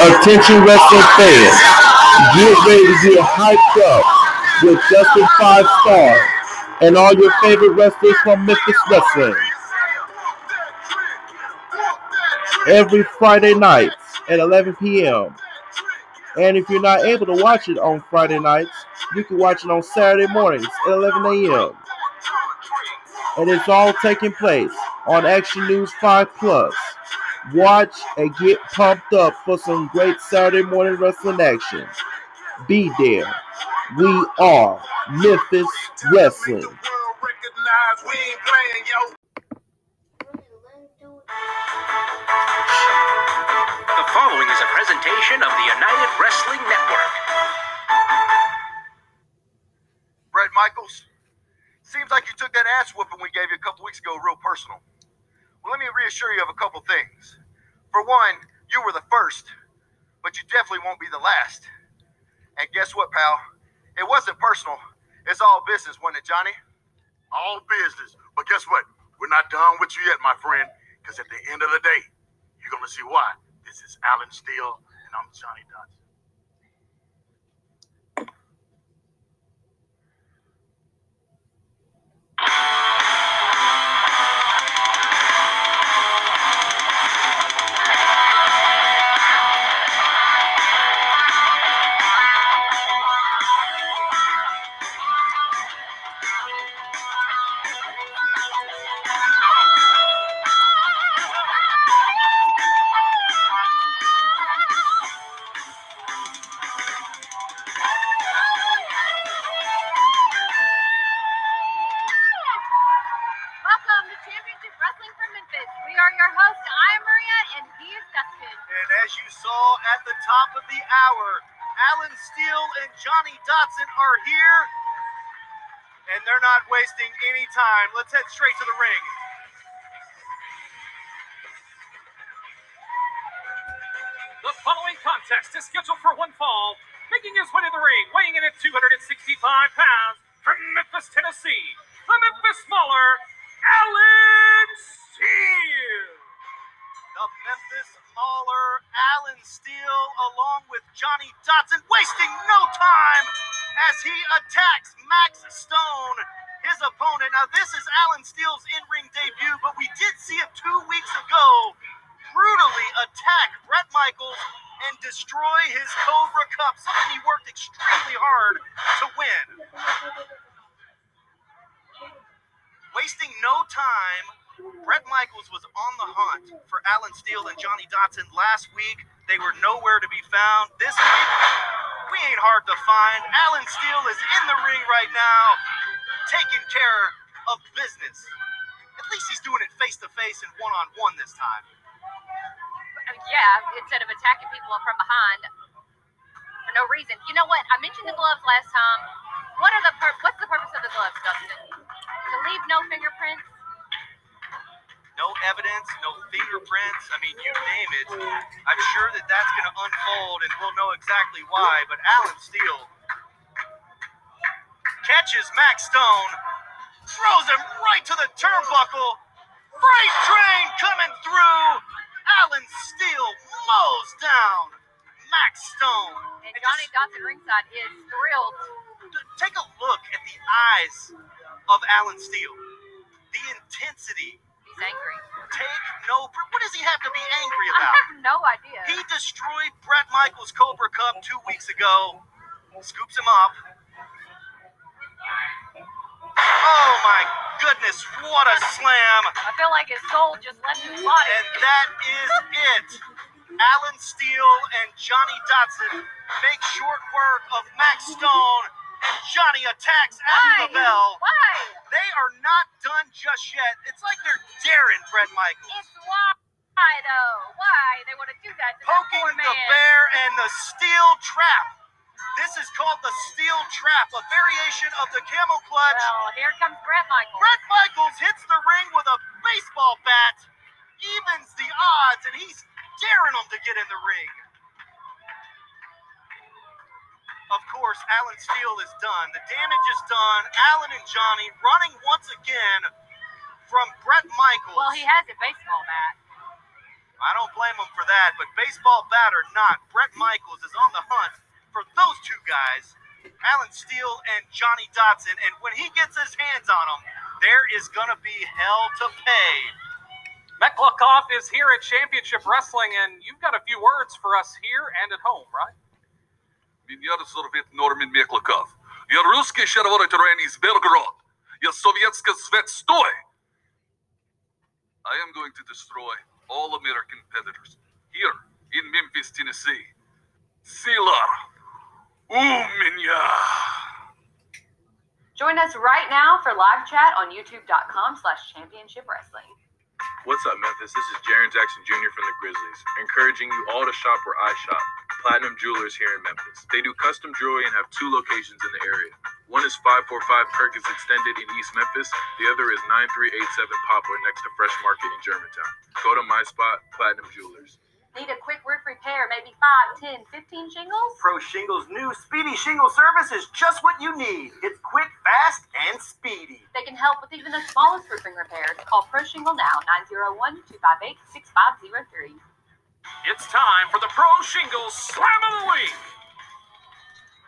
Attention wrestling fans, get ready to get hyped up with Justin Five Star and all your favorite wrestlers from Memphis Wrestling. Every Friday night at 11 p.m. And if you're not able to watch it on Friday nights, you can watch it on Saturday mornings at 11 a.m. And it's all taking place on Action News 5 Plus. Watch and get pumped up for some great Saturday morning wrestling action. Be there. We are Memphis Wrestling. The following is a presentation of the United Wrestling Network. Brett Michaels, seems like you took that ass whooping we gave you a couple weeks ago real personal. Let me reassure you of a couple things. For one, you were the first, but you definitely won't be the last. And guess what, pal? It wasn't personal. It's all business, wasn't it, Johnny? All business. But guess what? We're not done with you yet, my friend. Because at the end of the day, you're going to see why. This is Alan Steel, and I'm Johnny Dotson. Welcome Dotson are here. And they're not wasting any time. Let's head straight to the ring. The following contest is scheduled for one fall, making his way to the ring, weighing in at 265 pounds from Memphis, Tennessee, the Memphis Smaller, Alan Steel. Alan Steel, along with Johnny Dotson, wasting no time as he attacks Max Stone, his opponent. Now, this is Alan Steel's in ring debut, but we did see him two weeks ago brutally attack Brett Michaels and destroy his Cobra Cup, something he worked extremely hard to win. Wasting no time, Brett Michaels was on the hunt for Alan Steel and Johnny Dotson last week. They were nowhere to be found. This week, we ain't hard to find. Alan Steel is in the ring right now, taking care of business. At least he's doing it face to face and one on one this time. Yeah, instead of attacking people from behind for no reason. You know what? I mentioned the gloves last time. What are the pur- what's the purpose of the gloves, Dustin? To leave no fingerprints. No evidence, no fingerprints. I mean, you name it. I'm sure that that's going to unfold, and we'll know exactly why. But Alan Steel catches Max Stone, throws him right to the turnbuckle. Freight train coming through. Alan Steel mows down Max Stone. And And Johnny just Dotson ringside is thrilled. take a look at the eyes of Alan Steel. The intensity. He's angry. Take no. What does he have to be angry about? I have no idea. He destroyed Brett Michaels' Cobra Cup two weeks ago. Scoops him up. Oh my goodness, what a slam! I feel like his soul just left his body. And that is it. Alan Steel and Johnny Dotson make short work of Max Stone, Johnny attacks the Why? bell. Why? They are not done just yet. It's like they're daring Brett Michaels. It's why though? Why they want to do that to that poking poor the bear and the steel trap. This is called the steel trap, a variation of the camel clutch. Well, here comes Brett Michaels. Brett Michaels hits the ring with a baseball bat, evens the odds, and he's daring them to get in the ring. Of course, Alan Steel is done. The damage is done. Alan and Johnny running once again from Brett Michaels. Well, he has a baseball bat. I don't blame him for that, but baseball bat or not, Brett Michaels is on the hunt for those two guys, Alan Steel and Johnny Dotson. And when he gets his hands on them, there is going to be hell to pay. Meklakov is here at Championship Wrestling, and you've got a few words for us here and at home, right? Меня зовут Норман Меклаков. Я русский шаровой из Белгород. Я советский свет стой. I am going to destroy all American competitors here in Memphis, Tennessee. Sealar. Uminya. Join us right now for live chat on youtube.com slash championship wrestling. What's up, Memphis? This is Jaren Jackson Jr. from the Grizzlies, encouraging you all to shop where I shop, Platinum Jewelers here in Memphis. They do custom jewelry and have two locations in the area. One is 545 Perkins Extended in East Memphis. The other is 9387 Poplar next to Fresh Market in Germantown. Go to my spot, Platinum Jewelers. Need a quick roof repair, maybe 5, 10, 15 shingles? Pro Shingles' new Speedy Shingle service is just what you need. It's quick, fast, and speedy. They can help with even the smallest roofing repairs. Call Pro Shingle now, 901 258 6503. It's time for the Pro Shingles Slam of the Week.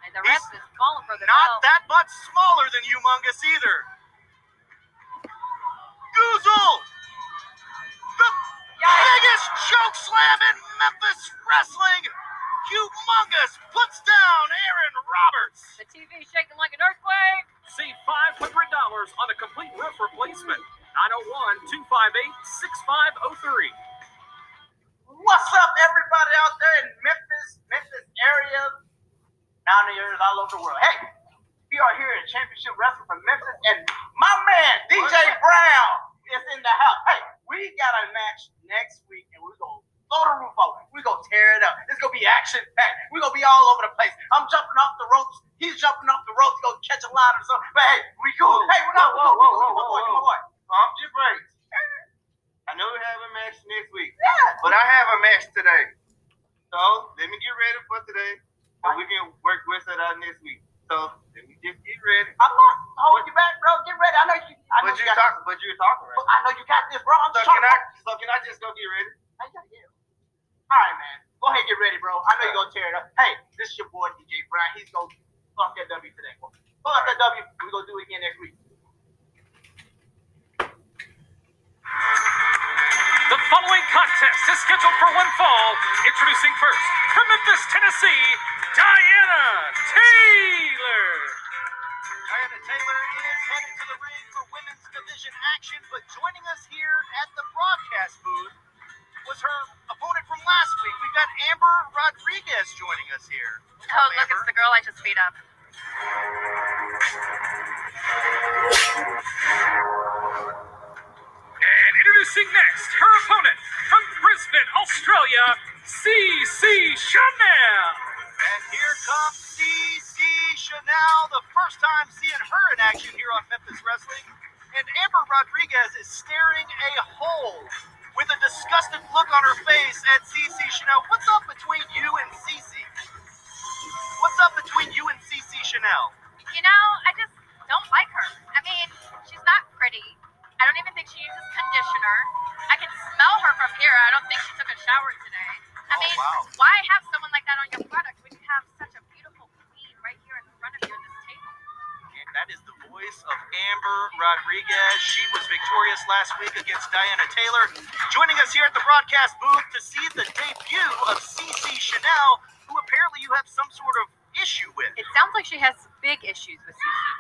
And the rest is calling for the Not bell. that much smaller than Humongous either. Goozle! The biggest choke slam in Memphis wrestling! Humongous puts down Aaron Roberts! The TV shaking like an earthquake. Save $500 on a complete roof replacement. 901 258 6503. What's up, everybody out there in Memphis, Memphis area, mountaineers all over the world? Hey, we are here at Championship Wrestling from Memphis, and my man DJ Brown is in the house. Hey, we got a match next week, and we're gonna blow the roof off. We're gonna tear it up. It's gonna be action packed. We're gonna be all over the place. I'm jumping off the ropes. He's jumping off the ropes. Gonna catch a line or something. But hey, we cool. Hey, we're not. Whoa, whoa, whoa, my boy, whoa, my boy. Pump your brakes. I know we have a match next week, Yeah. but I have a match today. So let me get ready for today, so we can work with it out next week. So let me just get ready. I'm not holding you back, bro. Get ready. I know you. I know But you you got talk, but you're talking right. I know you got this, bro. I'm So just can I? to. So can I just go get ready? I gotta get it. All right, man. Go ahead, get ready, bro. I know you're gonna tear it up. Hey, this is your boy DJ Brown. He's gonna fuck that W today. Fuck that W. We're gonna do it again next week. The following contest is scheduled for one fall. Introducing first, from Memphis, Tennessee, Diana Taylor. Diana Taylor is headed to the ring for women's division action, but joining us here at the broadcast booth was her opponent from last week. We've got Amber Rodriguez joining us here. Oh, look, it's the girl I just beat up. And introducing next, her opponent from Brisbane, Australia, CC Chanel. Here comes CC Chanel, the first time seeing her in action here on Memphis Wrestling. And Amber Rodriguez is staring a hole with a disgusted look on her face at CC Chanel. What's up between you and CC? What's up between you and CC Chanel? You know, I just don't like her. I mean, she's not pretty. I don't even think she uses conditioner. I can smell her from here. I don't think she took a shower today. I Oh, mean, wow. why have someone like that on your product when you have such a beautiful queen right here in front of you at this table? And that is the voice of Amber Rodriguez. She was victorious last week against Diana Taylor. Joining us here at the broadcast booth to see the debut of CC Chanel, who apparently you have some sort of issue with. It sounds like she has big issues with Cece.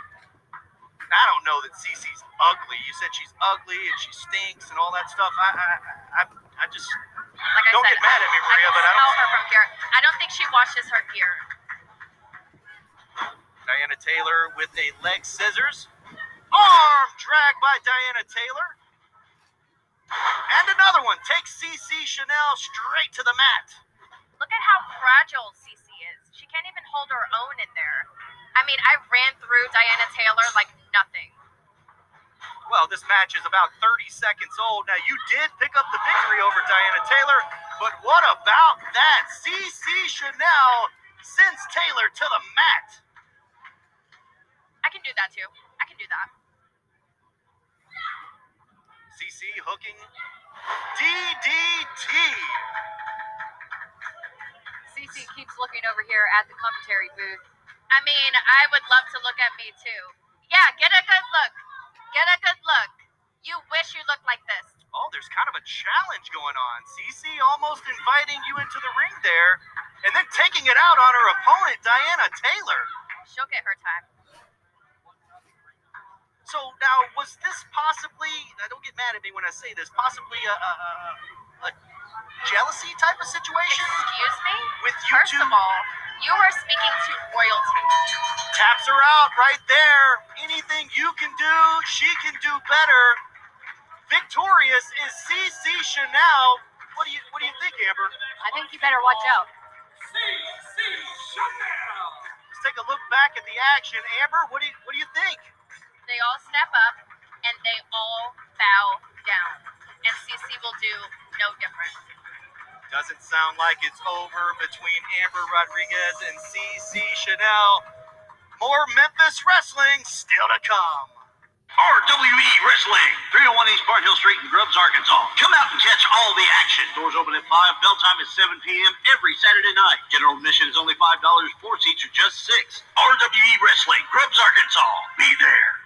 I don't know that Cece's ugly. You said she's ugly and she stinks and all that stuff. I, I, I, I just Like I Don't said, get mad at me, Maria, I but I don't- her from here. I don't think she washes her gear. Diana Taylor with a leg scissors. Arm drag by Diana Taylor. And another one takes CC Chanel straight to the mat. Look at how fragile CC is. She can't even hold her own in there. I mean, I ran through Diana Taylor like nothing. Well, this match is about 30 seconds old. Now, you did pick up the victory over Diana Taylor, but what about that? CC Chanel sends Taylor to the mat. I can do that too. I can do that. CC hooking. DDT. Cece keeps looking over here at the commentary booth. I mean, I would love to look at me too. Yeah, get a good look. Get a good look. You wish you looked like this. Oh, there's kind of a challenge going on. CC almost inviting you into the ring there, and then taking it out on her opponent, Diana Taylor. She'll get her time. So now, was this possibly? uh, Don't get mad at me when I say this. Possibly a, a, a, a jealousy type of situation Excuse me? with you First two. of all, you are speaking to royalty. Taps her out right there. Anything you can do, she can do better. Victorious is CC Chanel. What do you What do you think, Amber? I think you better watch out. CC Chanel. Let's take a look back at the action. Amber, what do you What do you think? They all step up and they all bow down. And CC will do no different. Doesn't sound like it's over between Amber Rodriguez and CC Chanel. More Memphis wrestling still to come. RWE Wrestling, 301 East Barn Hill Street in Grubbs, Arkansas. Come out and catch all the action. Doors open at 5, bell time is 7 p.m. every Saturday night. General admission is only $5, four seats are just 6. RWE Wrestling, Grubbs, Arkansas. Be there.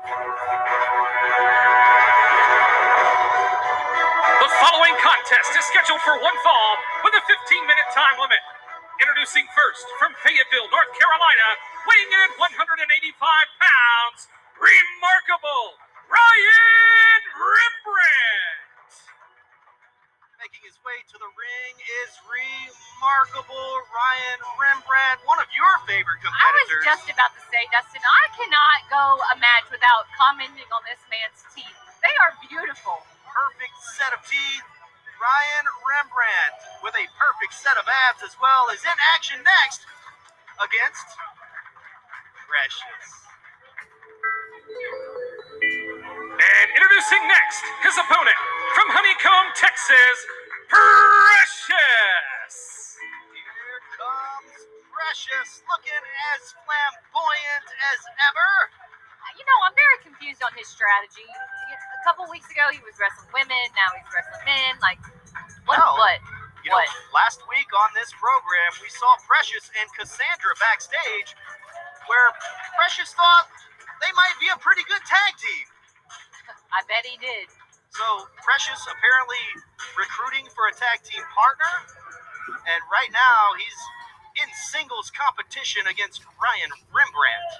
The following contest is scheduled for one fall with a 15 minute time limit. Introducing first from Fayetteville, North Carolina, weighing in at 185 pounds, remarkable Ryan Rembrandt. Making his way to the ring is remarkable Ryan Rembrandt, one of your favorite competitors. I was just about to say, Dustin, I cannot go a match without commenting on this man's teeth. They are beautiful. perfect set of teeth. Ryan Rembrandt with a perfect set of abs as well is in action next against Precious. And introducing next his opponent from Honeycomb, Texas, Precious. Here comes Precious looking as flamboyant as ever. Uh, you know, I'm very confused on his strategy. A couple weeks ago, he was wrestling women. Now he's wrestling men. Like, what? Well, what? You know, What? last week on this program, we saw Precious and Cassandra backstage, where Precious thought they might be a pretty good tag team. I bet he did. So Precious apparently recruiting for a tag team partner, and right now he's in singles competition against Ryan Rembrandt.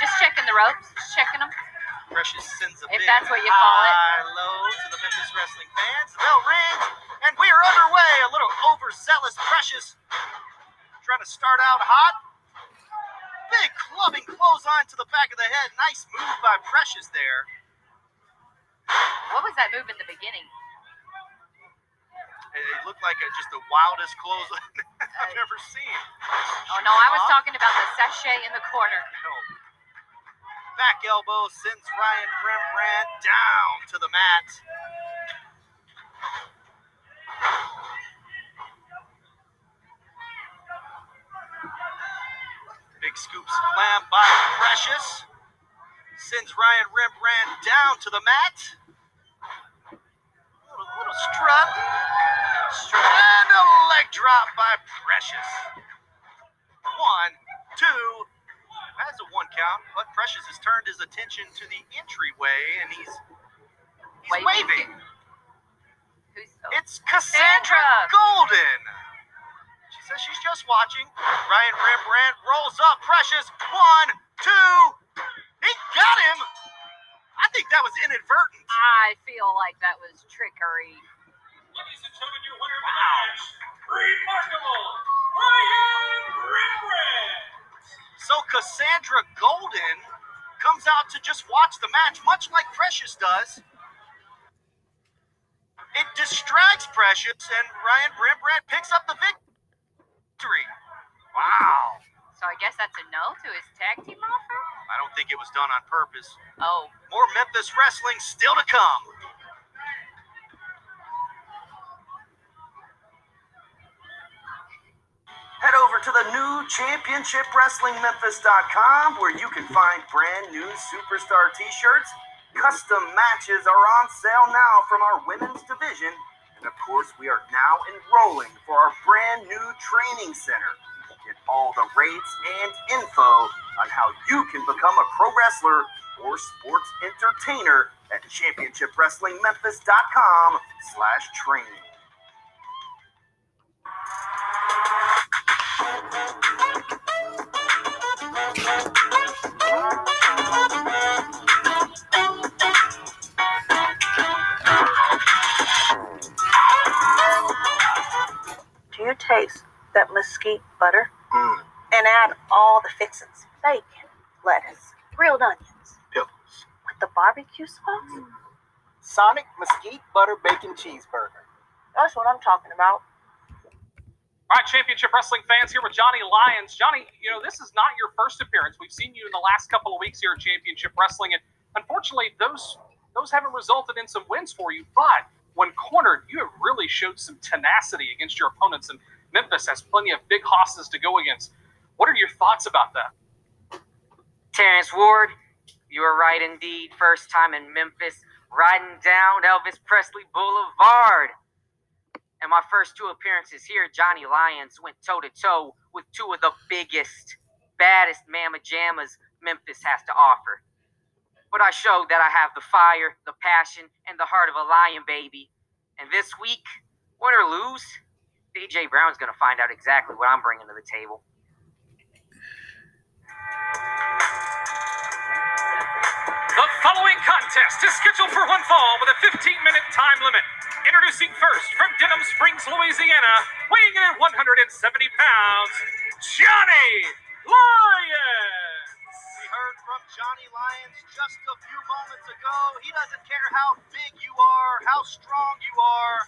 Just checking the ropes. Just checking them. Precious sends a If big that's what you call it. high low to the Memphis wrestling fans. The bell rings, and we are underway. A little overzealous Precious trying to start out hot. Big clubbing clothesline to the back of the head. Nice move by Precious there. What was that move in the beginning? It it looked like a, just the wildest clothesline I've uh, ever seen. Oh no, I was talking about the sachet in the corner. No. Back elbow sends Ryan Rembrandt down to the mat. Big scoop slam by Precious. Sends Ryan Rembrandt down to the mat. Little, little strut. And a leg drop by Precious. One, two, has a one count, but Precious has turned his attention to the entryway and he's he's Waving. waving. It's Cassandra. Golden. She says she's just watching. Ryan Rembrandt rolls up. Precious. One, two. He got him. I think that was inadvertent. I feel like that was trickery. Ladies and gentlemen, your winner of the match, remarkable Ryan Rembrandt. So Cassandra Golden comes out to just watch the match, much like Precious does. It distracts Precious, and Ryan Rembrandt picks up the victory. Wow. So I guess that's a no to his tag team offer? I don't think it was done on purpose. Oh, More Memphis wrestling still to come. Head over to the new championshipwrestlingmemphis.com where you can find brand new superstar t-shirts. Custom matches are on sale now from our women's division. And of course, we are now enrolling for our brand new training center. Get all the rates and info on how you can become a pro wrestler or sports entertainer at championshipwrestlingmemphis.com slash training. Do you taste that mesquite butter? Mm. And add all the fixings bacon, lettuce, grilled onions, Pickles. with the barbecue sauce? Mm. Sonic Mesquite Butter Bacon Cheeseburger. That's what I'm talking about. All right, Championship Wrestling fans here with Johnny Lyons. Johnny, you know, this is not your first appearance. We've seen you in the last couple of weeks here at Championship Wrestling, and unfortunately, those those haven't resulted in some wins for you. But when cornered, you have really showed some tenacity against your opponents, and Memphis has plenty of big hosses to go against. What are your thoughts about that? Terrence Ward, you are right indeed. First time in Memphis, riding down Elvis Presley Boulevard. And my first two appearances here, Johnny Lyons went toe to toe with two of the biggest, baddest mamma jammas Memphis has to offer. But I showed that I have the fire, the passion, and the heart of a lion baby. And this week, win or lose, DJ Brown's going to find out exactly what I'm bringing to the table. The following contest is scheduled for one fall with a 15 minute time limit. Introducing first from Denham Springs, Louisiana, weighing in at 170 pounds, Johnny Lyons. Heard from Johnny Lyons just a few moments ago. He doesn't care how big you are, how strong you are.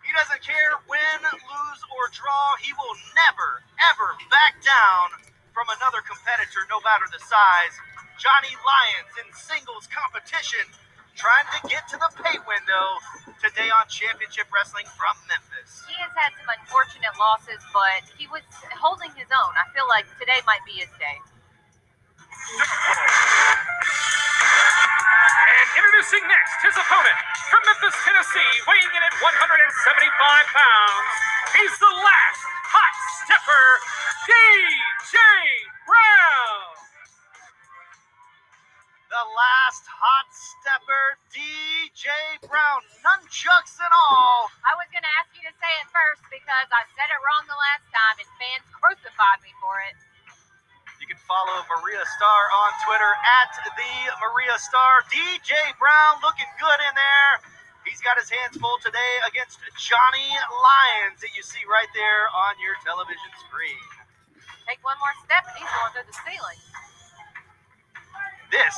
He doesn't care win, lose, or draw. He will never, ever back down from another competitor, no matter the size. Johnny Lyons in singles competition, trying to get to the pay window today on Championship Wrestling from Memphis. He has had some unfortunate losses, but he was holding his own. I feel like today might be his day. And introducing next his opponent from Memphis, Tennessee, weighing in at 175 pounds. He's the last hot stepper, DJ Brown. The last hot stepper, DJ Brown, nunchucks and all. I was going to ask you to say it first because I said it wrong the last time and fans crucified me for it. You can follow Maria Star on Twitter at the Maria Star. DJ Brown looking good in there. He's got his hands full today against Johnny Lyons that you see right there on your television screen. Take one more step and he's going through the ceiling. This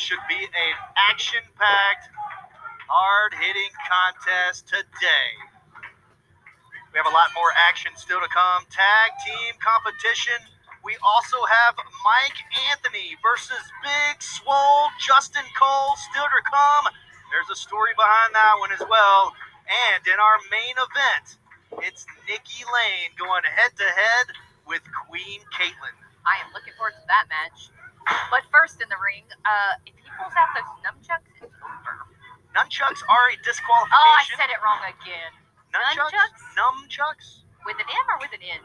should be an action-packed, hard-hitting contest today. We have a lot more action still to come. Tag team competition. We also have Mike Anthony versus Big Swole Justin Cole still to come. There's a story behind that one as well. And in our main event, it's Nikki Lane going head to head with Queen Katelynn. I am looking forward to that match. But first in the ring, uh, if he pulls out those nunchucks, it's over. Nunchucks are a disqualification. Oh, I said it wrong again. Nunchucks? Nunchucks? Nunchucks? With an M or with an N?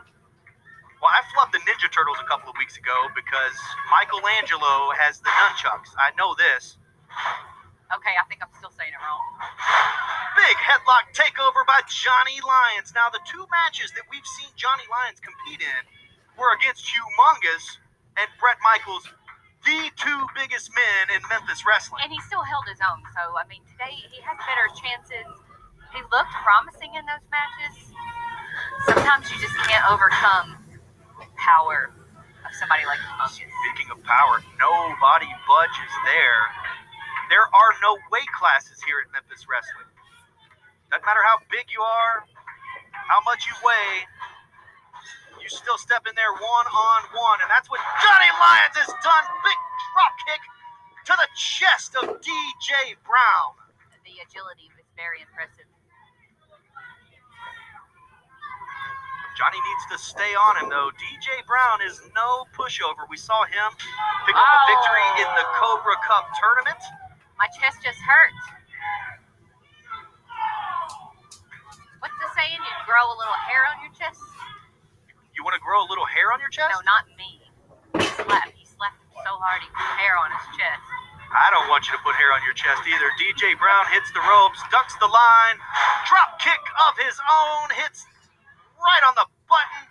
Well, I flubbed the Ninja Turtles a couple of weeks ago because Michelangelo has the nunchucks. I know this. Okay, I think I'm still saying it wrong. Big headlock takeover by Johnny Lyons. Now, the two matches that we've seen Johnny Lyons compete in were against Humongous and Brett Michaels, the two biggest men in Memphis wrestling. And he still held his own. So, I mean, today he has better chances. He looked promising in those matches. Sometimes you just can't overcome power of somebody like Humongous. Speaking of power, nobody budges there. There are no weight classes here at Memphis Wrestling. Doesn't matter how big you are, how much you weigh, you still step in there one on one, and that's what Johnny Lyons has done. Big drop kick to the chest of DJ Brown. The agility was very impressive. Johnny needs to stay on him, though. DJ Brown is no pushover. We saw him pick up a victory oh. in the Cobra Cup tournament. My chest just hurt. What's the saying? You grow a little hair on your chest? You want to grow a little hair on your chest? No, not me. He slapped. He slapped so hard he grew hair on his chest. I don't want you to put hair on your chest either. DJ Brown hits the ropes, ducks the line, drop kick of his own, hits right on the button,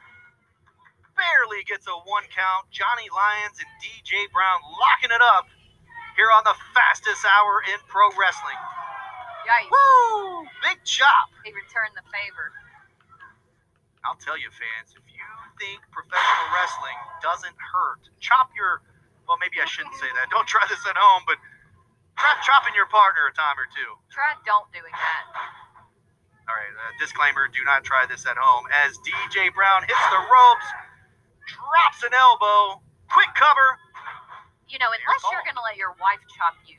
barely gets a one count. Johnny Lyons and DJ Brown locking it up here on the fastest hour in pro wrestling. Yikes. Woo! Big chop. He returned the favor. I'll tell you, fans, if you think professional wrestling doesn't hurt, chop your. Well, maybe I shouldn't say that. Don't try this at home, but try chopping your partner a time or two. Try don't doing that. All right, uh, disclaimer: Do not try this at home. As DJ Brown hits the ropes, drops an elbow, quick cover. You know, unless you're going to let your wife chop you.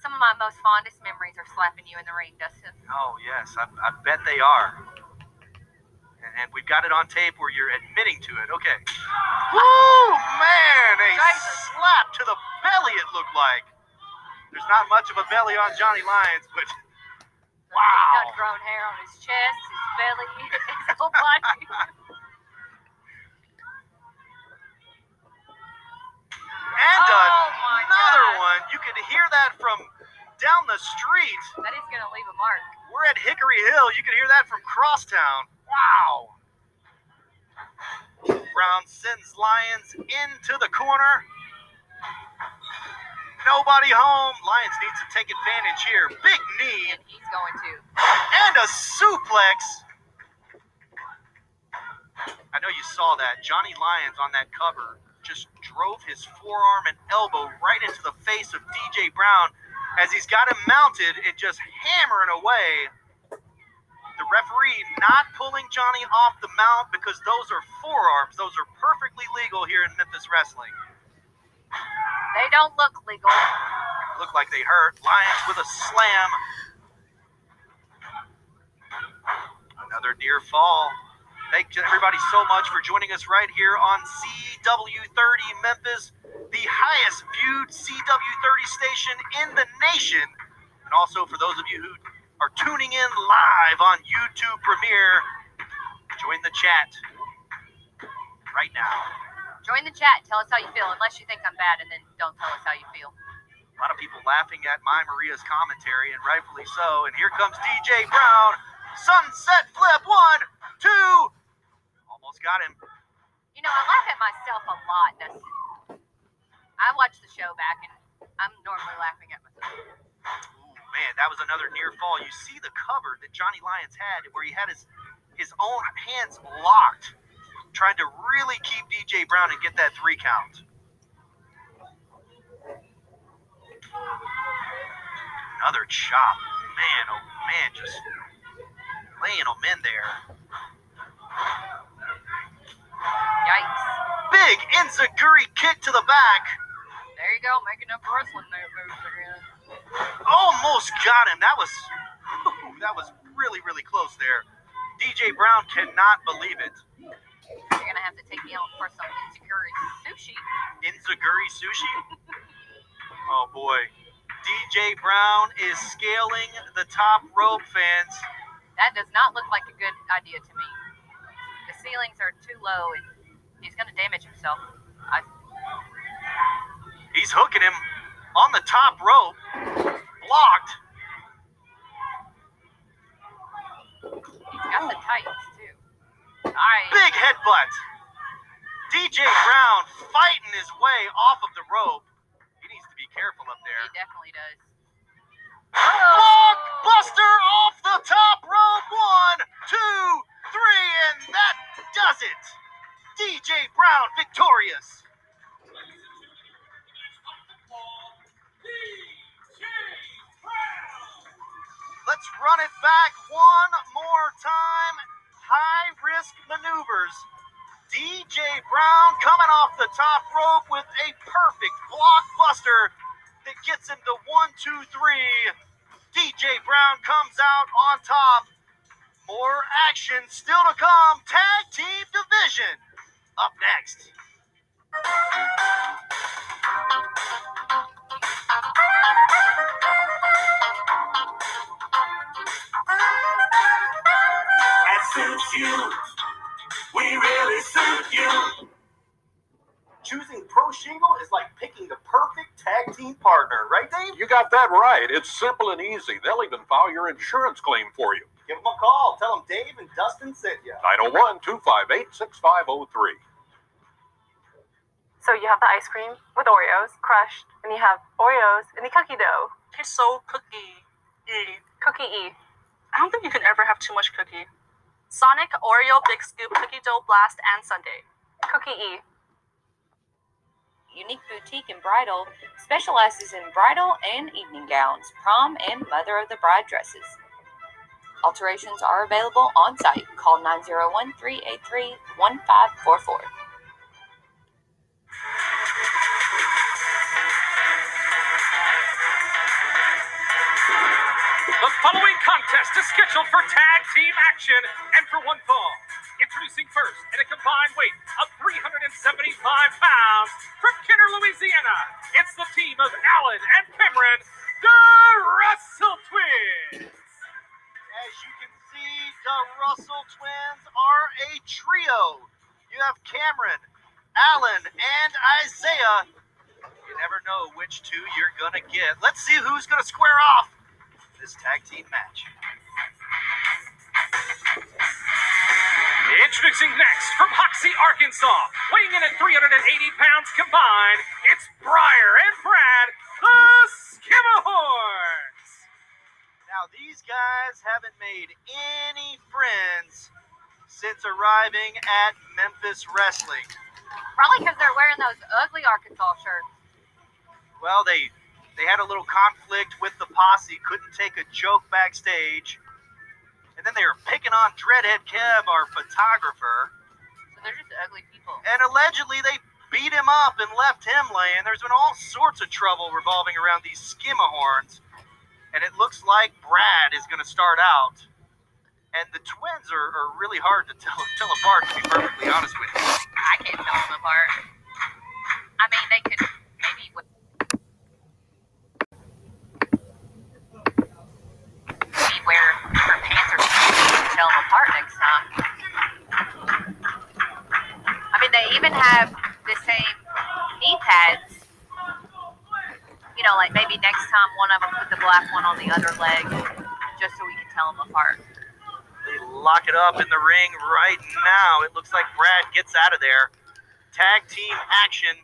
Some of my most fondest memories are slapping you in the ring, Dustin. Oh yes, I, I bet they are. And, and we've got it on tape where you're admitting to it. Okay. Woo, man! A slap to the belly. It looked like. There's not much of a belly on Johnny Lyons, but He's got grown hair on his chest, his belly, his whole body. and Oh, another God. one. You could hear that from down the street. That is going to leave a mark. We're at Hickory Hill. You could hear that from Crosstown. Wow. Brown sends Lyons into the corner. Nobody home. Lyons needs to take advantage here. Big knee And he's going to. and a suplex. I know you saw that. Johnny Lyons on that cover just drove his forearm and elbow right into the face of DJ Brown as he's got him mounted and just hammering away. The referee not pulling Johnny off the mount because those are forearms. Those are perfectly legal here in Memphis Wrestling. They don't look legal. Look like they hurt. Lyons with a slam. Another near fall. Thank you everybody so much for joining us right here on CW30 Memphis, the highest viewed CW30 station in the nation. And also for those of you who are tuning in live on YouTube Premiere, join the chat right now. Join the chat. Tell us how you feel, unless you think I'm bad, and then don't tell us how you feel. A lot of people laughing at my Maria's commentary, and rightfully so. And here comes DJ Brown. Sunset flip. One, two. Almost got him. You know, I laugh at myself a lot, Dustin. I watch the show back, and I'm normally laughing at myself. Ooh, man, that was another near fall. You see the cover that Johnny Lyons had where he had his his own hands locked, trying to really keep DJ Brown and get that three count. Another chop. Man, oh man, just laying them in there. Yikes. Big Enziguri kick to the back. There you go, making up wrestling moves again. Almost got him. That was that was really, really close there. DJ Brown cannot believe it. Have to take me out for some insecure sushi. Inzaguri sushi. Oh boy. DJ Brown is scaling the top rope, fans. That does not look like a good idea to me. The ceilings are too low, and he's gonna damage himself. I, He's hooking him on the top rope. Blocked. he's got the tights too. All right. Big headbutt. DJ Brown fighting his way off of the rope. He needs to be careful up there. He definitely does. Blockbuster off the top rope. One, two, three, and that does it. DJ Brown victorious. Let's run it back one more time. High risk maneuvers. DJ Brown coming off the top rope with a perfect blockbuster that gets him to one, two, three. DJ Brown comes out on top. More action still to come. Tag team division up next. That suits you. Choosing Pro Shingle is like picking the perfect tag team partner, right, Dave? You got that right. It's simple and easy. They'll even file your insurance claim for you. Give them a call. Tell them Dave and Dustin sent you. 901 258 6503. So you have the ice cream with Oreos crushed, and you have Oreos in the cookie dough. It's so cookie y. Cookie E. I don't think you can ever have too much cookie. Sonic Oreo Big Scoop Cookie Dough Blast and Sundae. Cookie E. Unique Boutique and Bridal specializes in bridal and evening gowns, prom and mother of the bride dresses. Alterations are available on site. Call 901 383 1544. Following contest is scheduled for tag team action and for one fall. Introducing first, at a combined weight of 375 pounds, from Kenner, Louisiana, it's the team of Alan and Cameron, the Russell Twins. As you can see, the Russell twins are a trio. You have Cameron, Alan, and Isaiah. You never know which two you're going to get. Let's see who's going to square off this tag team match. Introducing next from Hoxie, Arkansas, weighing in at 380 pounds combined, it's Briar and Brad, the Skimmerhorns. Now, these guys haven't made any friends since arriving at Memphis Wrestling. Probably because they're wearing those ugly Arkansas shirts. Well, they they had a little conflict with the posse, couldn't take a joke backstage, and then they were picking on Dreadhead Kev, our photographer. So they're just ugly people. And allegedly, they beat him up and left him laying. There's been all sorts of trouble revolving around these Skimmerhorns. And it looks like Brad is going to start out. And the twins are, are really hard to tell, tell apart, to be perfectly honest with you. I can't tell them apart. I mean, they could. Maybe wear different pants or something to tell them apart next time. I mean, they even have the same knee pads. You know, like maybe next time one of them put the black one on the other leg, just so we can tell them apart. They lock it up in the ring right now. It looks like Brad gets out of there. Tag team action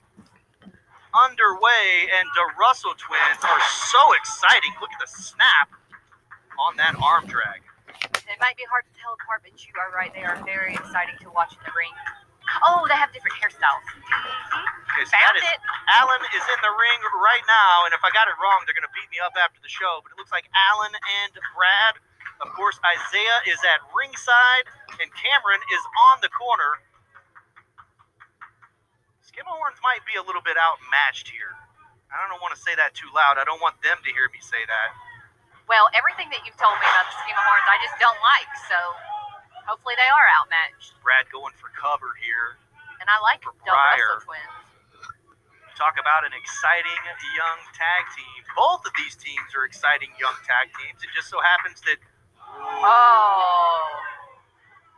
underway, and the Russell twins are so exciting. Look at the snap on that arm drag. It might be hard to tell apart, but you are right. They are very exciting to watch in the ring. Oh, they have different hairstyles. Okay, so Found that is it. Alan is in the ring right now, and if I got it wrong, they're going to beat me up after the show. But it looks like Alan and Brad. Of course, Isaiah is at ringside, and Cameron is on the corner. Skimmerhorns might be a little bit outmatched here. I don't want to say that too loud. I don't want them to hear me say that. Well, everything that you've told me about the Skimmerhorns, I just don't like. So hopefully they are outmatched. Brad going for cover here. And I like the Breyer. Russell twins. Talk about an exciting young tag team. Both of these teams are exciting young tag teams. It just so happens that Oh.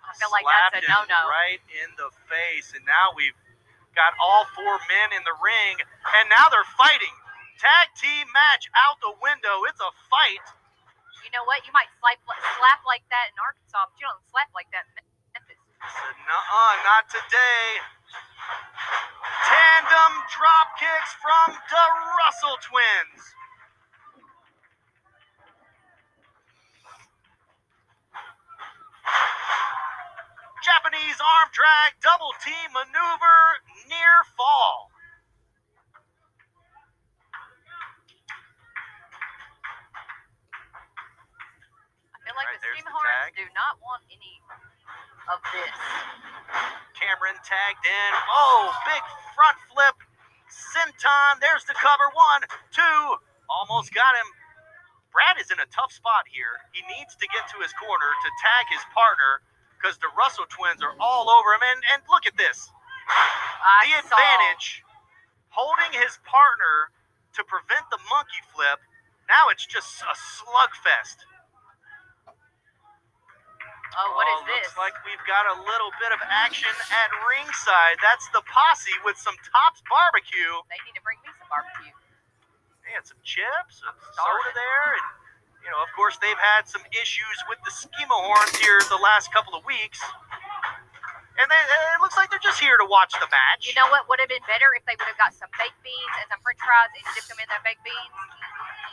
I feel like that's a no no. right in the face, and now we've got all four men in the ring, and now they're fighting. Tag team match out the window. It's a fight. You know what? You might slap, slap like that in Arkansas, but you don't slap like that in Memphis. Nuh-uh, not today. Tandem drop kicks from the Russell twins. Japanese arm drag, double team maneuver, near fall. I feel like Alright, the Schema the Horns tag. do not want any of this. Cameron tagged in. Oh, big front flip. Senton, there's the cover. One, two, almost got him. Brad is in a tough spot here. He needs to get to his corner to tag his partner because the Russell twins are all over him. And, and look at this the I saw- advantage holding his partner to prevent the monkey flip. Now it's just a slugfest. Oh, what oh, is Oh, this? Looks like we've got a little bit of action at ringside. That's the posse with some Tops barbecue. They need to bring me some barbecue. They had some chips, some soda there, and you know, of course, they've had some issues with the Skimmerhorns here the last couple of weeks. And they, it looks like they're just here to watch the match. You know what would have been better if they would have got some baked beans and some french fries and dipped them in their baked beans?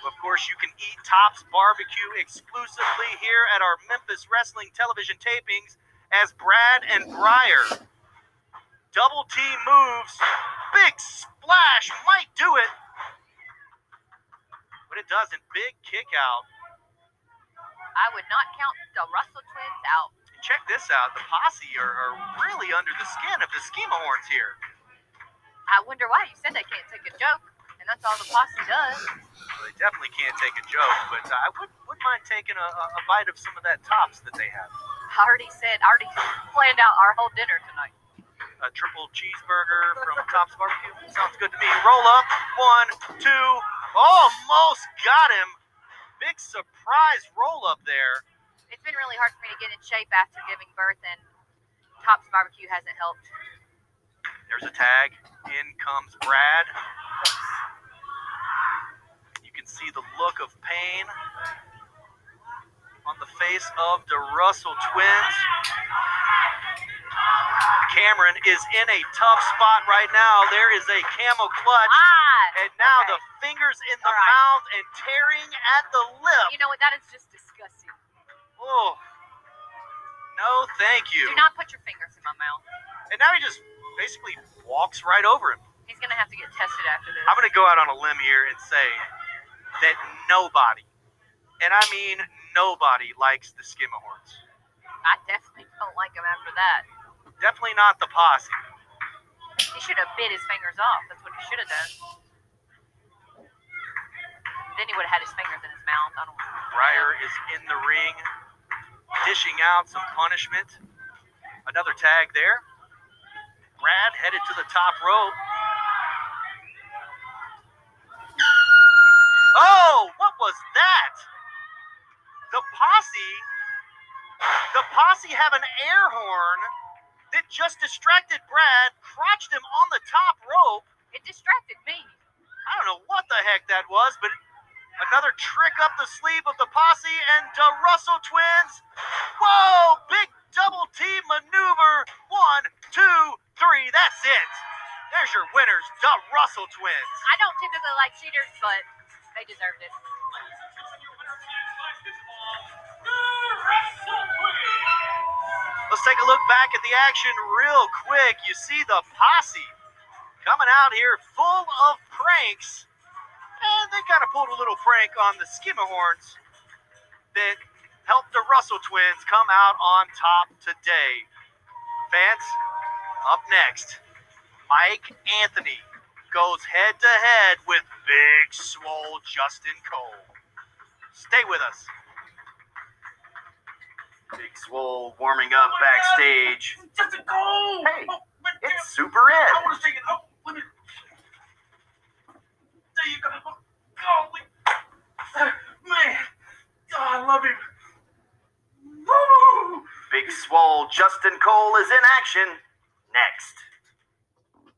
Of course, you can eat Tops Barbecue exclusively here at our Memphis Wrestling television tapings as Brad and Breyer. Double T moves. Big splash. Might do it. But it doesn't. Big kick out. I would not count the Russell twins out. Check this out. The posse are, are really under the skin of the Skimmerhorns here. I wonder why you said they can't take a joke, and that's all the posse does. Well, they definitely can't take a joke, but uh, I would, wouldn't mind taking a, a, a bite of some of that tops that they have. I already said, I already planned out our whole dinner tonight. a triple cheeseburger from Tops Barbecue. Sounds good to me. Roll up. One, two. Almost got him. Big surprise roll up there. It's been really hard for me to get in shape after giving birth, and Tops Barbecue hasn't helped. There's a tag. In comes Brad. You can see the look of pain on the face of the Russell twins. Cameron is in a tough spot right now. There is a camel clutch. Ah, and now okay. the fingers in the right. mouth and tearing at the lip. You know what? That is just disgusting. Oh. No, thank you. Do not put your fingers in my mouth. And now he just basically walks right over him. He's gonna have to get tested after this. I'm going to go out on a limb here and say that nobody, and I mean nobody, likes the Skimmerhorns. I definitely don't like him after that. Definitely not the posse. He should have bit his fingers off. That's what he should have done. Then he would have had his fingers in his mouth. I don't know. Breyer is in the ring, dishing out some punishment. Another tag there. Brad headed to the top rope. Oh, what was that? The posse, the posse have an air horn that just distracted Brad, crotched him on the top rope. It distracted me. I don't know what the heck that was, but another trick up the sleeve of the posse and the Russell twins. Whoa, big double team maneuver. One, two, three. That's it. There's your winners, the Russell twins. I don't typically like cheaters, but they deserved it. Let's take a look back at the action real quick. You see the posse coming out here full of pranks. And they kind of pulled a little prank on the Skimmerhorns that helped the Russell twins come out on top today. Fans, up next, Mike Anthony goes head to head with Big Swole Justin Cole. Stay with us. Big Swole warming up oh backstage. Justin Cole! Hey, oh, it's Super Ed. I want to take it. Oh, let me. There you go. Golly. Man. God, I love him. Woo! Big Swole Justin Cole is in action next.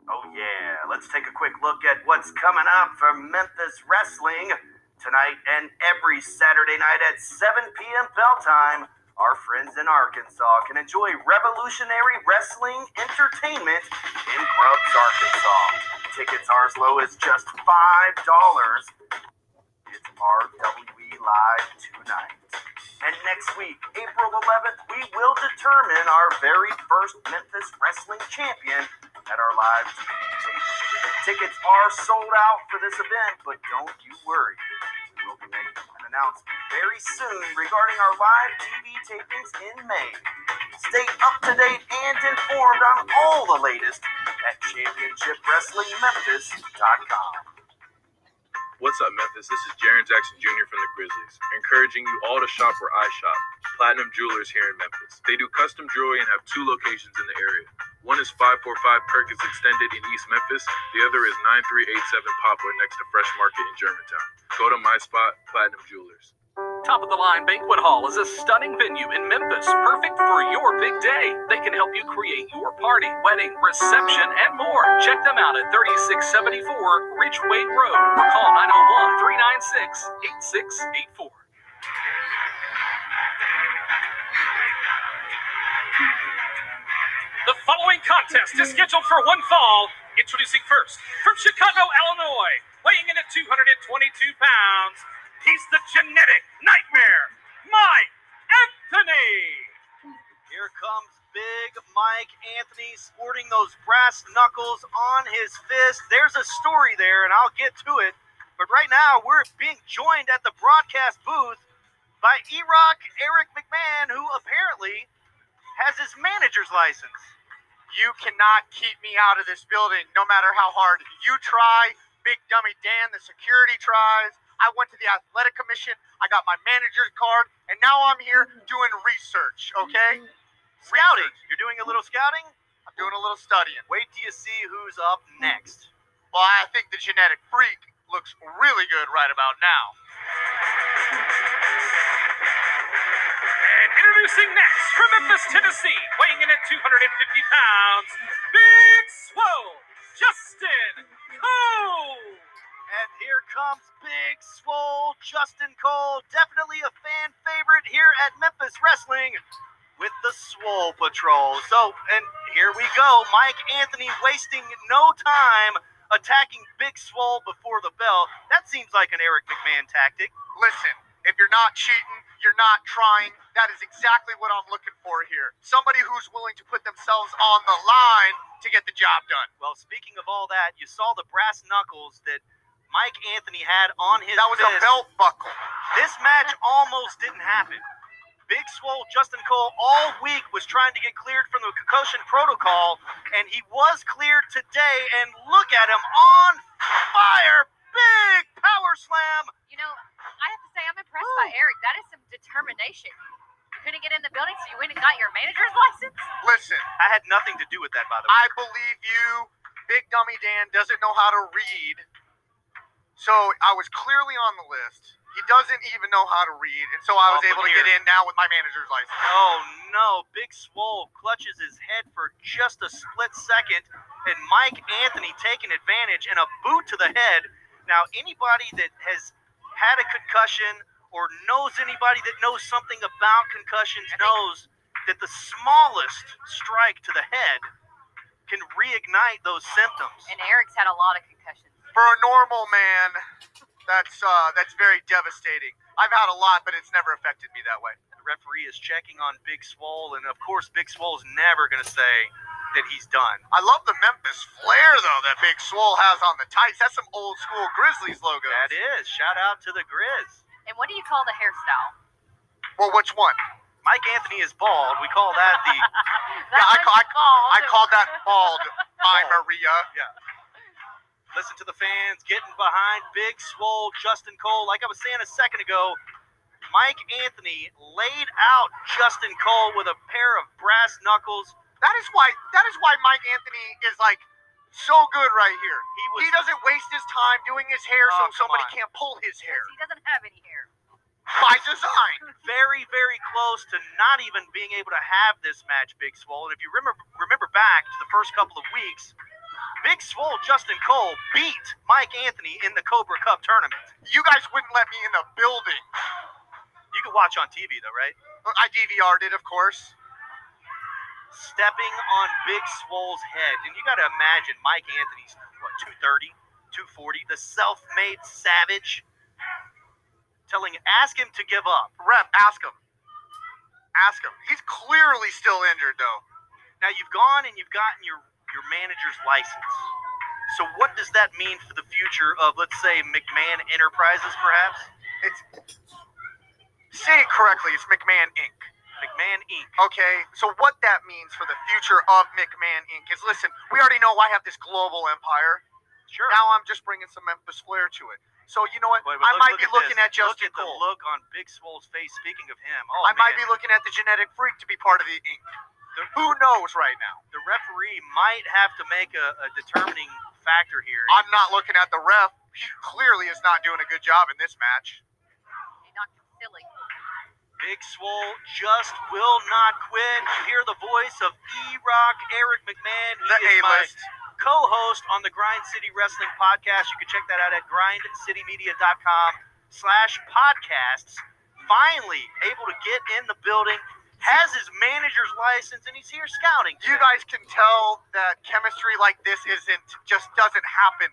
Oh, yeah. Let's take a quick look at what's coming up for Memphis Wrestling tonight and every Saturday night at 7 p.m. bell time. Our friends in Arkansas can enjoy revolutionary wrestling entertainment in Grubbs, Arkansas. Tickets are as low as just $5. It's RWE Live tonight. And next week, April 11th, we will determine our very first Memphis wrestling champion at our live taping. Tickets are sold out for this event, but don't you worry. We'll be making an announcement very soon regarding our live TV tapings in May. Stay up to date and informed on all the latest at ChampionshipWrestlingMemphis.com. What's up, Memphis? This is Jaren Jackson Jr. from the Grizzlies, encouraging you all to shop where I shop, Platinum Jewelers here in Memphis. They do custom jewelry and have two locations in the area. One is 545 Perkins Extended in East Memphis. The other is 9387 Poplar next to Fresh Market in Germantown. Go to my spot, Platinum Jewelers. Top of the line Banquet Hall is a stunning venue in Memphis, perfect for your big day. They can help you create your party, wedding, reception, and more. Check them out at 3674 Ridgeway Road or call 901 396 8684. The following contest is scheduled for one fall. Introducing first, from Chicago, Illinois, weighing in at 222 pounds, he's the genetic nightmare, Mike Anthony. Here comes Big Mike Anthony sporting those brass knuckles on his fist. There's a story there, and I'll get to it. But right now, we're being joined at the broadcast booth by E-Rock Eric McMahon, who apparently has his manager's license. You cannot keep me out of this building, no matter how hard you try. Big Dummy Dan, the security tries. I went to the athletic commission. I got my manager's card, and now I'm here doing research. Okay, mm-hmm. Scouting. You're doing a little scouting? I'm doing a little studying. Wait till you see who's up next. Well, I think the genetic freak looks really good right about now. And introducing next from Memphis, Tennessee, weighing in at 250 pounds, Big Swole, Justin Cole. And here comes Big Swole Justin Cole, definitely a fan favorite here at Memphis Wrestling with the Swole Patrol. So, and here we go. Mike Anthony wasting no time attacking Big Swole before the bell. That seems like an Eric McMahon tactic. Listen, if you're not cheating, you're not trying. That is exactly what I'm looking for here. Somebody who's willing to put themselves on the line to get the job done. Well, speaking of all that, you saw the brass knuckles that Mike Anthony had on his That was a belt buckle. This match almost didn't happen. Big Swole Justin Cole all week was trying to get cleared from the concussion protocol, and he was cleared today. And look at him on fire! Big power slam! You know, I have to say, I'm impressed by Eric. That is some determination. You couldn't get in the building, so you went and got your manager's license? Listen, I had nothing to do with that, by the way. I believe you. Big Dummy Dan doesn't know how to read. So I was clearly on the list. He doesn't even know how to read, and so I was Oh, able but to get in now with my manager's license. Oh no, Big Swole clutches his head for just a split second, and Mike Anthony taking advantage and a boot to the head. Now, anybody that has had a concussion or knows anybody that knows something about concussions knows that the smallest strike to the head can reignite those symptoms. And Eric's had a lot of concussions. For a normal man, that's uh, that's very devastating. I've had a lot, but it's never affected me that way. The referee is checking on Big Swole, and of course, Big Swole's never going to say that he's done. I love the Memphis flair though that Big Swole has on the tights. That's some old school Grizzlies logo. That is. Shout out to the Grizz. And what do you call the hairstyle? Well, which one? Mike Anthony is bald. We call that the. Yeah, I, ca- I, I called that bald, my Maria. Yeah. Listen to the fans getting behind Big Swole Justin Cole. Like I was saying a second ago, Mike Anthony laid out Justin Cole with a pair of brass knuckles. That is why. That is why Mike Anthony is like so good right here. He was. He doesn't waste his time doing his hair Oh, so come somebody on. can't pull his hair He doesn't have any hair. by design. very, very close to not even being able to have this match, Big Swole. And if you remember remember back to the first couple of weeks, Big Swole Justin Cole beat Mike Anthony in the Cobra Cup tournament. You guys wouldn't let me in the building. You could watch on TV though, right? Uh, I DVR'd it, of course. Stepping on Big Swole's head. And you got to imagine Mike Anthony's, what, 230, 240, the self made savage. Telling, ask him to give up. Rep, ask him. Ask him. He's clearly still injured though. Now you've gone and you've gotten your, your manager's license. So what does that mean for the future of, let's say, McMahon Enterprises, perhaps? It's say it correctly. It's McMahon Inc. McMahon Inc. Okay, so what that means for the future of McMahon Inc. is listen, we already know I have this global empire. Sure. Now I'm just bringing some Memphis flair to it. So you know what? Wait, but I might look be at looking this. at Justin Look at the look on Big Swole's face. Speaking of him, oh I might be looking at the genetic freak to be part of the ink. Who knows right now? the referee might have to make a, a determining factor here. I'm not looking at the ref. He clearly is not doing a good job in this match. He knocked him silly. Big Swole just will not quit. You hear the voice of E-Rock, Eric McMahon. He The is A-list. co-host on the Grind City Wrestling Podcast. You can check that out at grindcitymedia.com slash podcasts. Finally able to get in the building, has his manager's license, and he's here scouting. You guys can tell that chemistry like this isn't just doesn't happen.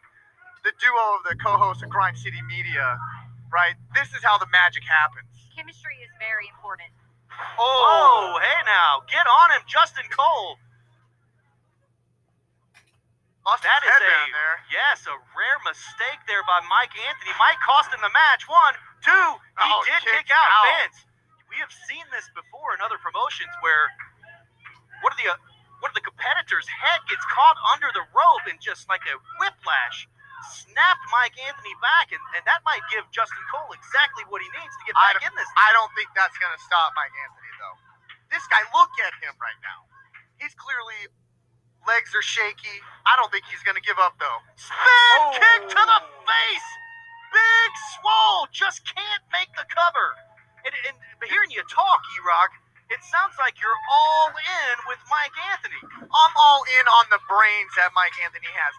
The duo of the co-hosts of Grind City Media, right? This is how the magic happens. Chemistry is very important. Oh, hey now, get on him, Justin Cole. Lost That his is head a down there. yes, a rare mistake there by Mike Anthony. Might cost him the match. One, two. He Oh, did kicked kick out. out. Fans, we have seen this before in other promotions where one of the uh, one of the competitors' head gets caught under the rope and just like a whiplash snapped Mike Anthony back, and, and that might give Justin Cole exactly what he needs to get back in this. I don't think that's going to stop Mike Anthony, though. This guy, look at him right now. He's clearly, legs are shaky. I don't think he's going to give up, though. Spin kick to the face. Big Swole just can't make the cover. And, and but hearing you talk, E-Rock, it sounds like you're all in with Mike Anthony. I'm all in on the brains that Mike Anthony has.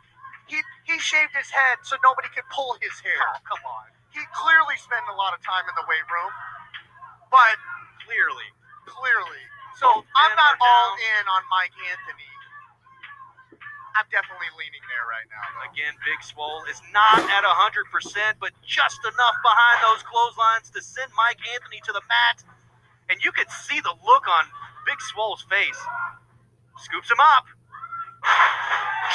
He he shaved his head so nobody could pull his hair. Oh, come on. He clearly spent a lot of time in the weight room, but Clearly. clearly. So Both I'm not all down. in on Mike Anthony. I'm definitely leaning there right now. Though. Again, Big Swole is not at 100%, but just enough behind those clotheslines to send Mike Anthony to the mat. And you could see the look on Big Swole's face. Scoops him up.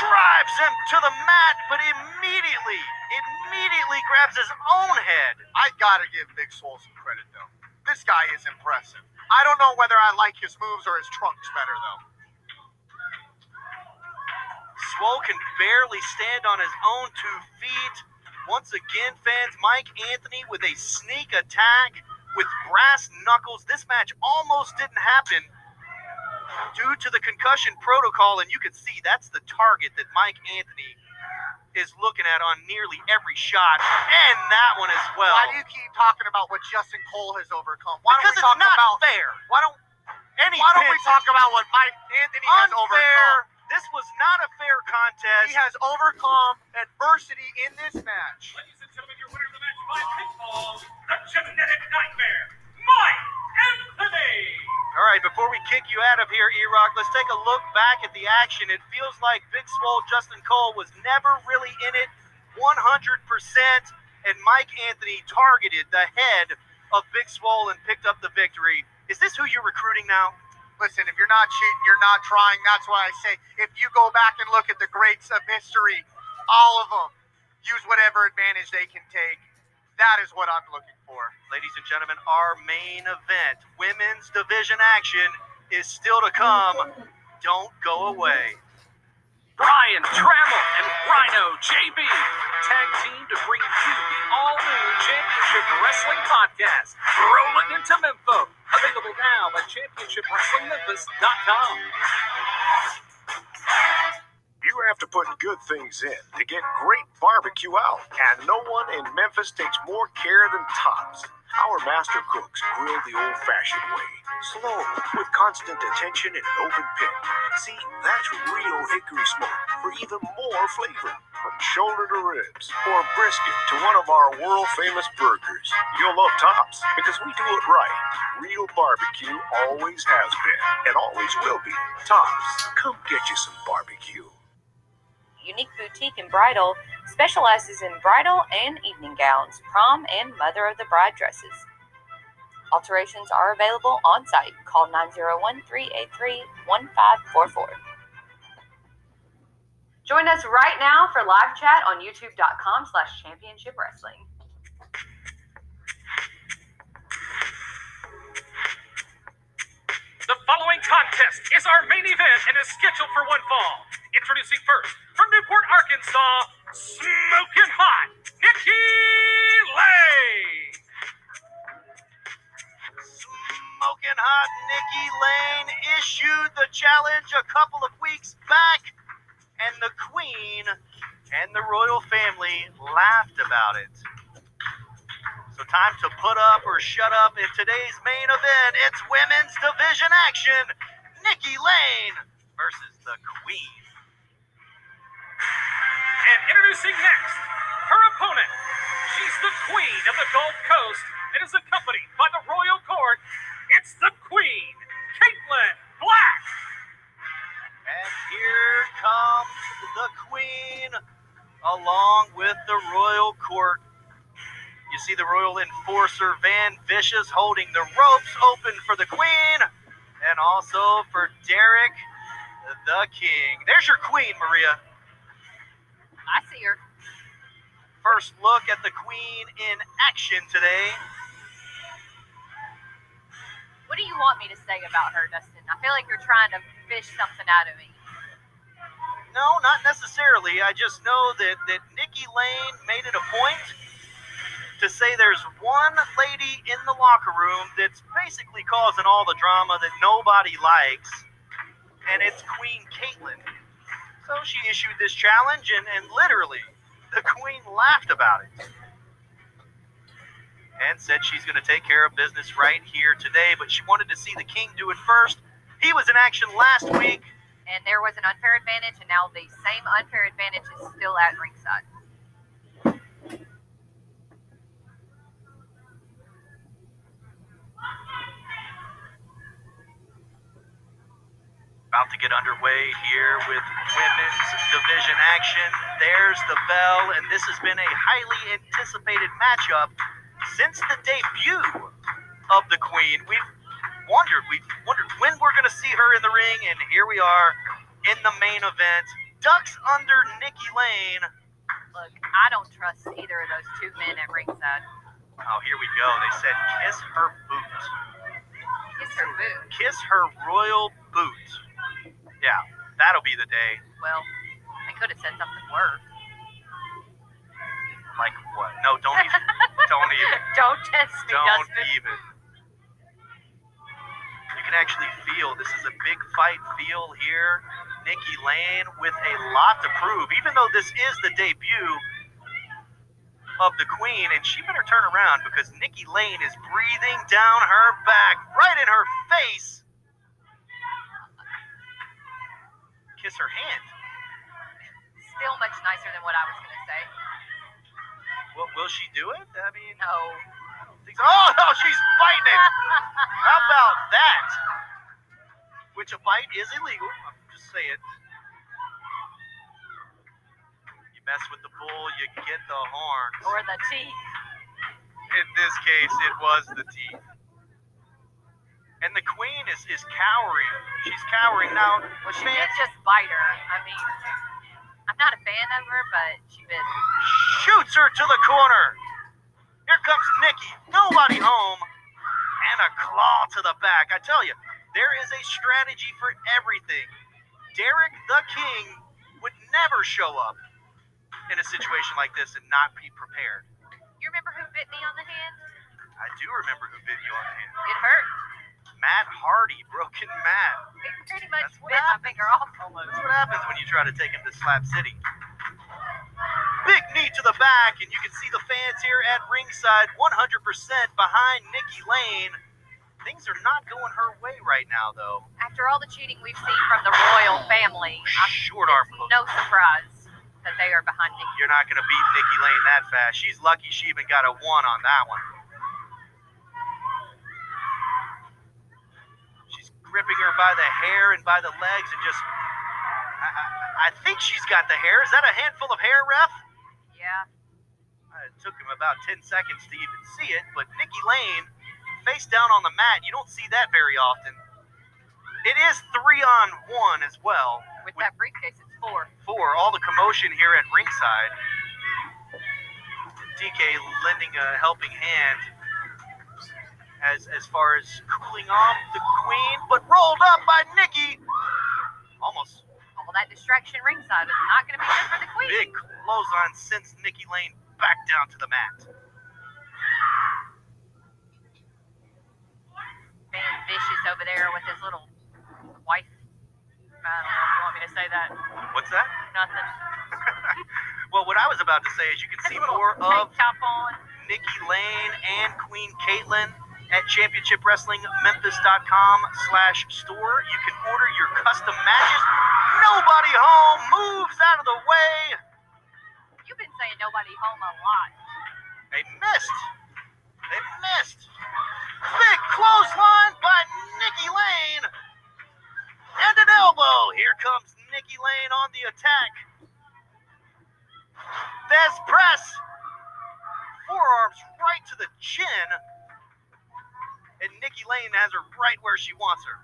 Drives him to the mat, but immediately, immediately grabs his own head. I gotta give Big Swole some credit though. This guy is impressive. I don't know whether I like his moves or his trunks better though. Swole can barely stand on his own two feet. Once again, fans, Mike Anthony with a sneak attack with brass knuckles. This match almost didn't happen due to the concussion protocol, and you can see that's the target that Mike Anthony is looking at on nearly every shot, and that one as well. Why do you keep talking about what Justin Cole has overcome? Why because don't we it's talk not about fair. why don't Any why don't we talk about what Mike Anthony has unfair? overcome? This was not a fair contest. He has overcome adversity in this match. Ladies and gentlemen, your winner of the match by pinfall, the genetic nightmare, Mike Anthony. All right, before we kick you out of here, E-Rock, let's take a look back at the action. It feels like Big Swole Justin Cole was never really in it 100%, and Mike Anthony targeted the head of Big Swole and picked up the victory. Is this who you're recruiting now? Listen, if you're not cheating, you're not trying. That's why I say if you go back and look at the greats of history, all of them use whatever advantage they can take. That is what I'm looking for. Ladies and gentlemen, our main event, women's division action, is still to come. Don't go away. Brian Trammell and Rhino JB tag team to bring you the all new Championship Wrestling Podcast, Rolling into Memphis. Available now at championshipwrestlingmemphis.com. You have to put good things in to get great barbecue out, and no one in Memphis takes more care than Tops. Our master cooks grill the old-fashioned way, slow, with constant attention in an open pit. See, that's real hickory smoke for even more flavor, from shoulder to ribs or brisket to one of our world-famous burgers. You'll love Tops because we do it right. Real barbecue always has been and always will be. Tops, come get you some barbecue. Unique Boutique and Bridal specializes in bridal and evening gowns, prom and mother of the bride dresses. Alterations are available on site. Call 901 383 1544. Join us right now for live chat on youtube.com slash championship wrestling. The following contest is our main event and is scheduled for one fall. Introducing first, from Newport, Arkansas, smoking hot, Nikki Lane. Smoking hot Nikki Lane issued the challenge a couple of weeks back, and the Queen and the royal family laughed about it. So, time to put up or shut up in today's main event. It's women's division action Nikki Lane versus the Queen. And introducing next, her opponent. She's the queen of the Gulf Coast and is accompanied by the royal court. It's the queen, Katelynn Black. And here comes the Queen along with the royal court. You see the royal enforcer Van Vicious holding the ropes open for the Queen and also for Derek the King. There's your Queen, Maria. I see her. First look at the Queen in action today. What do you want me to say about her, Dustin? I feel like you're trying to fish something out of me. No, not necessarily. I just know that, that Nikki Lane made it a point to say there's one lady in the locker room that's basically causing all the drama that nobody likes, and it's Queen Katelynn. So she issued this challenge, and, and literally, the Queen laughed about it. And said she's going to take care of business right here today, but she wanted to see the King do it first. He was in action last week. And there was an unfair advantage, and now the same unfair advantage is still at ringside. About to get underway here with women's division action. There's the bell, and this has been a highly anticipated matchup since the debut of the Queen. We've wondered, we've wondered when we're going to see her in the ring, and here we are in the main event. Ducks under Nikki Lane. Look, I don't trust either of those two men at ringside. Oh, here we go. They said kiss her boot. Kiss her boot. Kiss her royal boot. Yeah, that'll be the day. Well, I could have said something worse. Like what? No, don't even. don't even. Don't test me, Don't Dustin. even. You can actually feel this is a big fight feel here. Nikki Lane with a lot to prove, even though this is the debut of the Queen, and she better turn around because Nikki Lane is breathing down her back, right in her face. Kiss her hand. Still much nicer than what I was going to say. Will, will she do it? I mean, no. Oh no, she's biting it. How about that? Which a bite is illegal. I'm just saying. You mess with the bull, you get the horns. Or the teeth. In this case, it was the teeth. And the queen is, is cowering. She's cowering now. Well, she did just bite her. I mean, I'm not a fan of her, but she bit. shoots her to the corner. Here comes Nikki. Nobody home. And a claw to the back. I tell you, there is a strategy for everything. Derek the King would never show up in a situation like this and not be prepared. You remember who bit me on the hand? I do remember who bit you on the hand. It hurt. Matt Hardy, Broken Matt. It pretty much bit my finger off. That's what happens when you try to take him to Slap City. Big knee to the back, and you can see the fans here at ringside 100% behind Nikki Lane. Things are not going her way right now, though. After all the cheating we've seen from the royal family, I'm, Short arm no surprise that they are behind Nikki. You're not going to beat Nikki Lane that fast. She's lucky she even got a one on that one. She's gripping her by the hair and by the legs and just. I, I, I think she's got the hair. Is that a handful of hair, ref? Yeah. Uh, it took him about 10 seconds to even see it, but Nikki Lane, face down on the mat, you don't see that very often. It is three on one as well. With that briefcase, it's four. Four. All the commotion here at ringside. DK lending a helping hand as as far as cooling off the queen, but rolled up by Nikki. Almost oh, Well, that distraction ringside is not going to be good for the queen. Big clothesline sends Nikki Lane back down to the mat. Van Vicious over there with his little wife. I don't know if you want me to say that. What's that? Nothing. Well, what I was about to say is you can see more of top on. Nikki Lane and Queen Katelynn at championshipwrestlingmemphis.com slash store. You can order your custom matches. Nobody home moves out of the way. You've been saying nobody home a lot. They missed. They missed. Big clothesline by Nikki Lane. And an elbow. Here comes Nikki Lane on the attack. Thesz press. Forearms right to the chin. And Nikki Lane has her right where she wants her.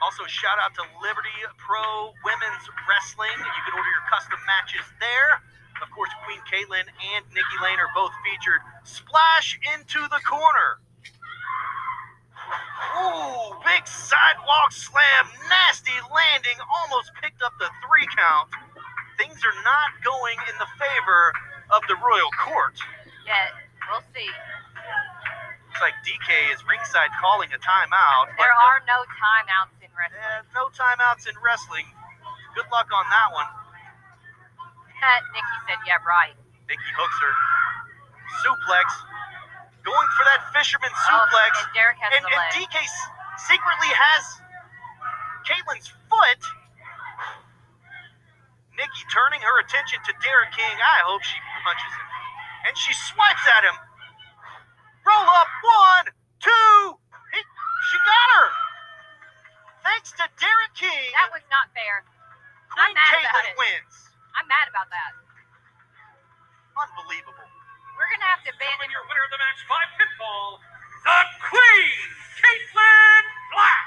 Also, shout out to Liberty Pro Women's Wrestling. You can order your custom matches there. Of course, Queen Katelynn and Nikki Lane are both featured. Splash into the corner. Ooh, big sidewalk slam. Nasty landing. Almost picked up the three count. Things are not going in the favor of the Royal Court. Yet, we'll see. Looks like DK is ringside calling a timeout. There the- are no timeouts in wrestling. Yeah, no timeouts in wrestling. Good luck on that one. Nikki said, yeah, right. Nikki hooks her. Suplex. Going for that fisherman Oh, suplex. and Derek has and, and. DK secretly has Katelynn's foot. Nikki turning her attention to Derek King. I hope she punches him. And she swipes at him. Roll up. One, two. He, she got her. Thanks to Derek King. That was not fair. Queen I'm mad about Katelynn it. wins. I'm mad about that. Unbelievable. We're going to have to ban him. Your winner of the match by pinfall, the Queen, Katelynn Black.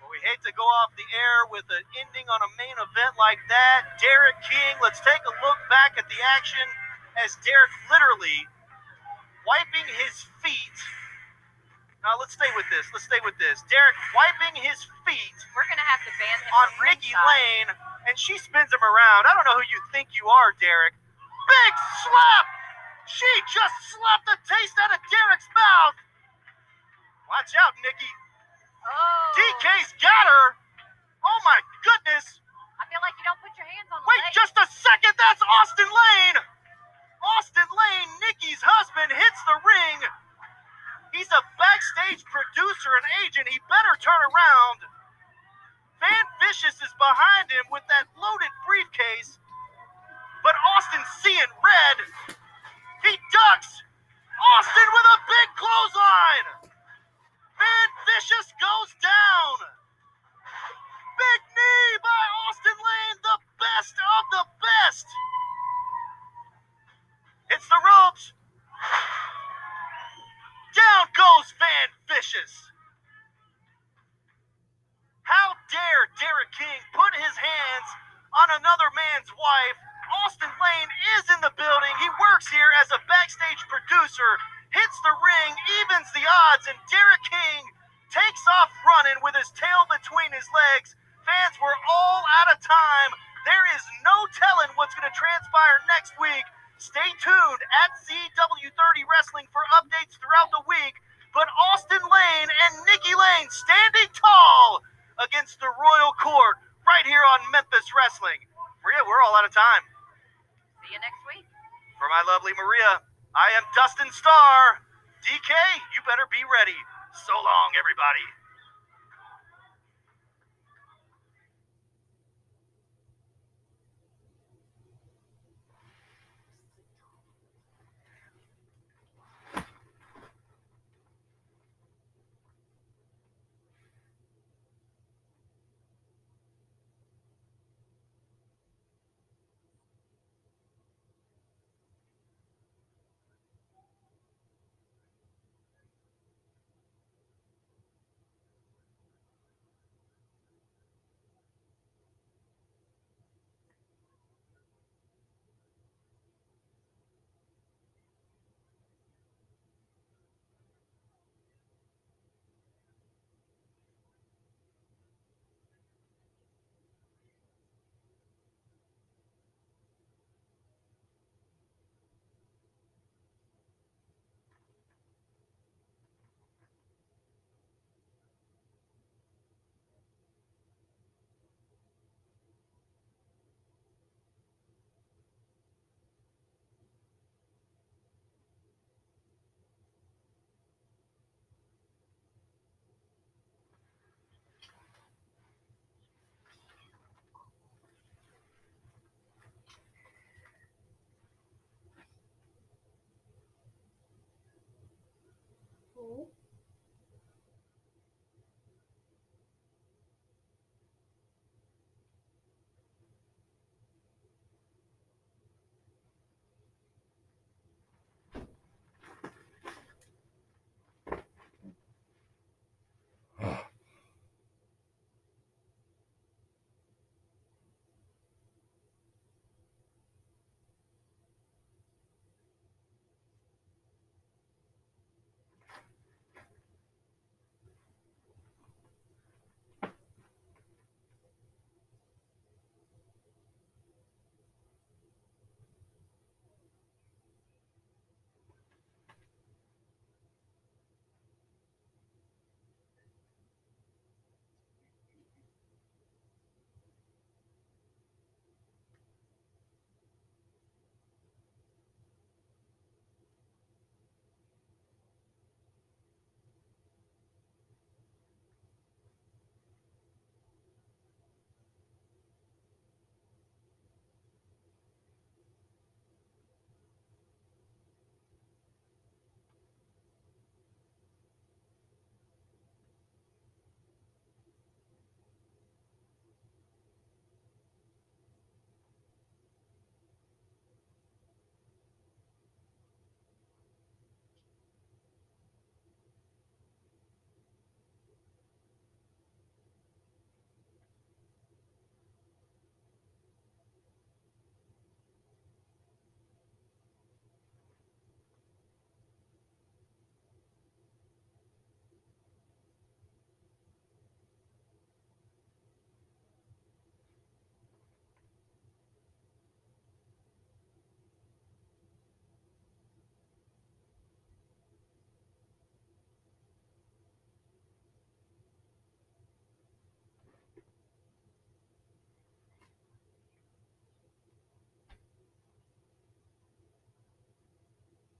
Well, we hate to go off the air with an ending on a main event like that. Derek King, let's take a look back at the action as Derek literally wiping his feet. Now, let's stay with this. Let's stay with this. Derek wiping his feet We're to have to ban him on Nikki. Lane, and she spins him around. I don't know who you think you are, Derek. Big slap! She just slapped the taste out of Derek's mouth. Watch out, Nikki. Oh. DK's got her. Oh my goodness. I feel like you don't put your hands on the Wait leg. just a second. That's Austin Lane. Austin Lane, Nikki's husband, hits the ring. He's a backstage producer and agent. He better turn around. Van Vicious is behind him with that loaded briefcase. But Austin's seeing red. He ducks. Austin with a big clothesline. Van Vicious goes down. Big knee by Austin Lane, the best of the best. Hits the ropes. Down goes Van Vicious. How dare Derek King put his hands on another man's wife? Austin Lane is in the building. He works here as a backstage producer, hits the ring, evens the odds, and Derek King takes off running with his tail between his legs. Fans were all out of time. There is no telling what's going to transpire next week. Stay tuned at CW30 Wrestling for updates throughout the week. But Austin Lane and Nikki Lane standing tall against the Royal Court right here on Memphis Wrestling. Maria, we're all out of time. See you next week. For my lovely Maria, I am Dustin Starr. DK, you better be ready. So long, everybody. Itaú